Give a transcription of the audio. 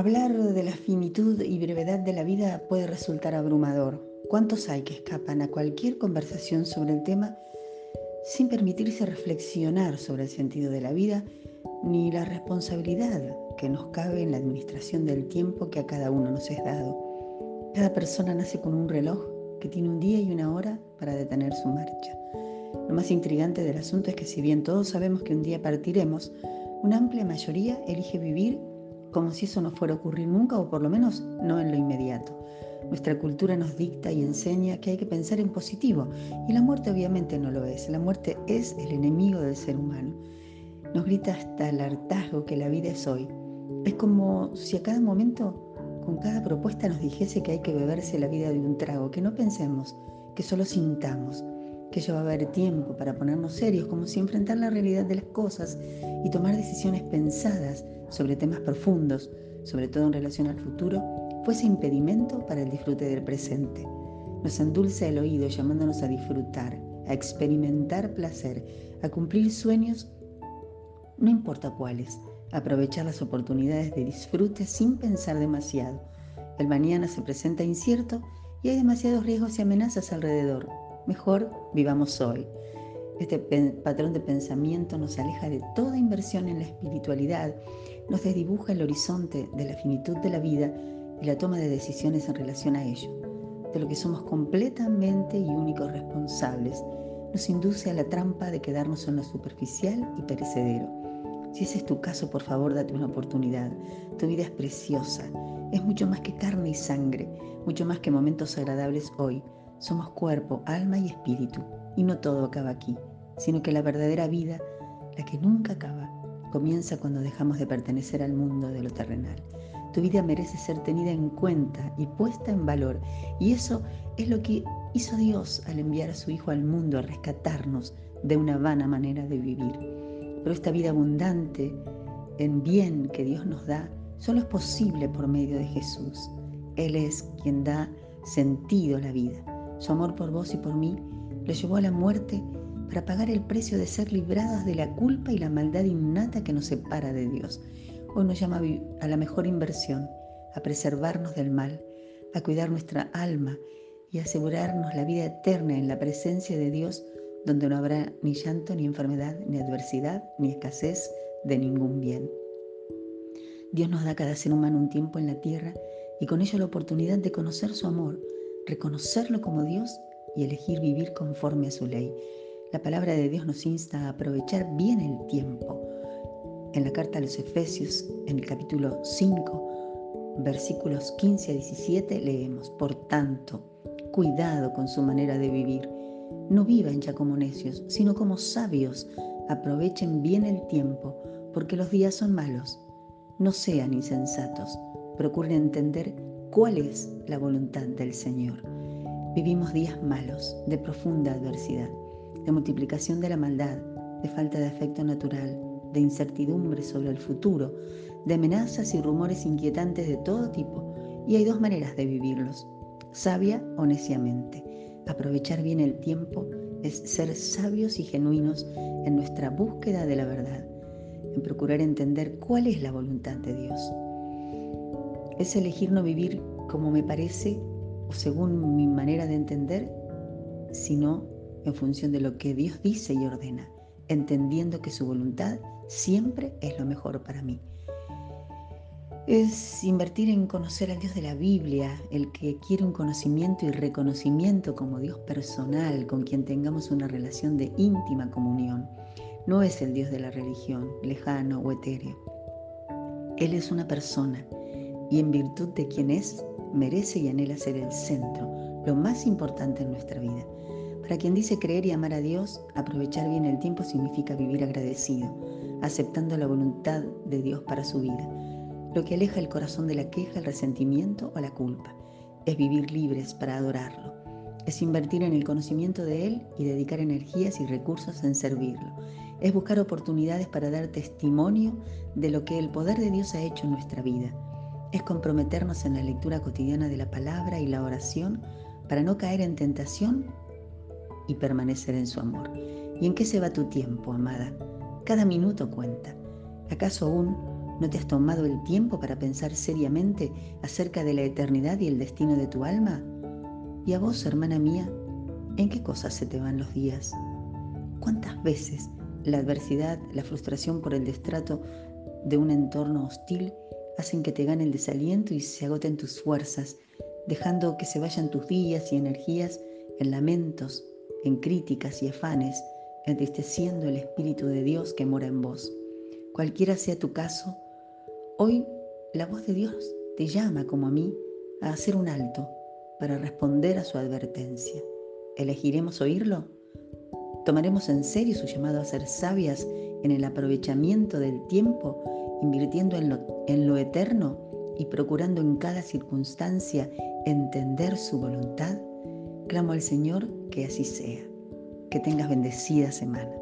Hablar de la finitud y brevedad de la vida puede resultar abrumador. ¿Cuántos hay que escapan a cualquier conversación sobre el tema sin permitirse reflexionar sobre el sentido de la vida ni la responsabilidad que nos cabe en la administración del tiempo que a cada uno nos es dado? Cada persona nace con un reloj que tiene un día y una hora para detener su marcha. Lo más intrigante del asunto es que si bien todos sabemos que un día partiremos, una amplia mayoría elige vivir como si eso no fuera a ocurrir nunca o por lo menos no en lo inmediato. Nuestra cultura nos dicta y enseña que hay que pensar en positivo y la muerte obviamente no lo es. La muerte es el enemigo del ser humano. Nos grita hasta el hartazgo que la vida es hoy. Es como si a cada momento, con cada propuesta nos dijese que hay que beberse la vida de un trago, que no pensemos, que solo sintamos que ya va a haber tiempo para ponernos serios, como si enfrentar la realidad de las cosas y tomar decisiones pensadas sobre temas profundos, sobre todo en relación al futuro, fuese impedimento para el disfrute del presente. Nos endulza el oído llamándonos a disfrutar, a experimentar placer, a cumplir sueños, no importa cuáles, aprovechar las oportunidades de disfrute sin pensar demasiado. El mañana se presenta incierto y hay demasiados riesgos y amenazas alrededor. Mejor vivamos hoy. Este patrón de pensamiento nos aleja de toda inversión en la espiritualidad, nos desdibuja el horizonte de la finitud de la vida y la toma de decisiones en relación a ello, de lo que somos completamente y únicos responsables, nos induce a la trampa de quedarnos en lo superficial y perecedero. Si ese es tu caso, por favor, date una oportunidad. Tu vida es preciosa, es mucho más que carne y sangre, mucho más que momentos agradables hoy. Somos cuerpo, alma y espíritu, y no todo acaba aquí, sino que la verdadera vida, la que nunca acaba, comienza cuando dejamos de pertenecer al mundo de lo terrenal. Tu vida merece ser tenida en cuenta y puesta en valor, y eso es lo que hizo Dios al enviar a su Hijo al mundo a rescatarnos de una vana manera de vivir. Pero esta vida abundante en bien que Dios nos da solo es posible por medio de Jesús. Él es quien da sentido a la vida. Su amor por vos y por mí lo llevó a la muerte para pagar el precio de ser librados de la culpa y la maldad innata que nos separa de Dios. Hoy nos llama a la mejor inversión, a preservarnos del mal, a cuidar nuestra alma y asegurarnos la vida eterna en la presencia de Dios, donde no habrá ni llanto, ni enfermedad, ni adversidad, ni escasez de ningún bien. Dios nos da a cada ser humano un tiempo en la tierra y con ello la oportunidad de conocer su amor, reconocerlo como Dios y elegir vivir conforme a su ley. La palabra de Dios nos insta a aprovechar bien el tiempo. En la carta a los Efesios, en el capítulo 5, versículos 15 a 17, leemos, Por tanto, cuidado con su manera de vivir. No vivan ya como necios, sino como sabios. Aprovechen bien el tiempo, porque los días son malos. No sean insensatos. Procuren entender cuál es la voluntad del Señor. Vivimos días malos, de profunda adversidad, de multiplicación de la maldad, de falta de afecto natural, de incertidumbre sobre el futuro, de amenazas y rumores inquietantes de todo tipo. Y hay dos maneras de vivirlos, sabia o neciamente. Aprovechar bien el tiempo es ser sabios y genuinos en nuestra búsqueda de la verdad, en procurar entender cuál es la voluntad de Dios es elegir no vivir como me parece o según mi manera de entender, sino en función de lo que Dios dice y ordena, entendiendo que su voluntad siempre es lo mejor para mí. Es invertir en conocer al Dios de la Biblia, el que quiere un conocimiento y reconocimiento como Dios personal, con quien tengamos una relación de íntima comunión. No es el Dios de la religión, lejano o etéreo. Él es una persona y en virtud de quien es, merece y anhela ser el centro, lo más importante en nuestra vida. Para quien dice creer y amar a Dios, aprovechar bien el tiempo significa vivir agradecido, aceptando la voluntad de Dios para su vida, lo que aleja el corazón de la queja, el resentimiento o la culpa. Es vivir libres para adorarlo. Es invertir en el conocimiento de Él y dedicar energías y recursos en servirlo. Es buscar oportunidades para dar testimonio de lo que el poder de Dios ha hecho en nuestra vida es comprometernos en la lectura cotidiana de la palabra y la oración para no caer en tentación y permanecer en su amor. ¿Y en qué se va tu tiempo, amada? Cada minuto cuenta. ¿Acaso aún ¿No te has tomado el tiempo para pensar seriamente acerca de la eternidad y el destino de tu alma? ¿Y a vos, hermana mía, en qué cosas se te van los días? ¿Cuántas veces la adversidad, la frustración por el destrato de un entorno hostil hacen que te gane el desaliento y se agoten tus fuerzas, dejando que se vayan tus días y energías en lamentos, en críticas y afanes, entristeciendo el Espíritu de Dios que mora en vos? Cualquiera sea tu caso, Hoy la voz de Dios te llama como a mí a hacer un alto para responder a su advertencia. ¿Elegiremos oírlo? ¿Tomaremos en serio su llamado a ser sabias en el aprovechamiento del tiempo, invirtiendo en lo, en lo eterno y procurando en cada circunstancia entender su voluntad? Clamo al Señor que así sea. Que tengas bendecida semana.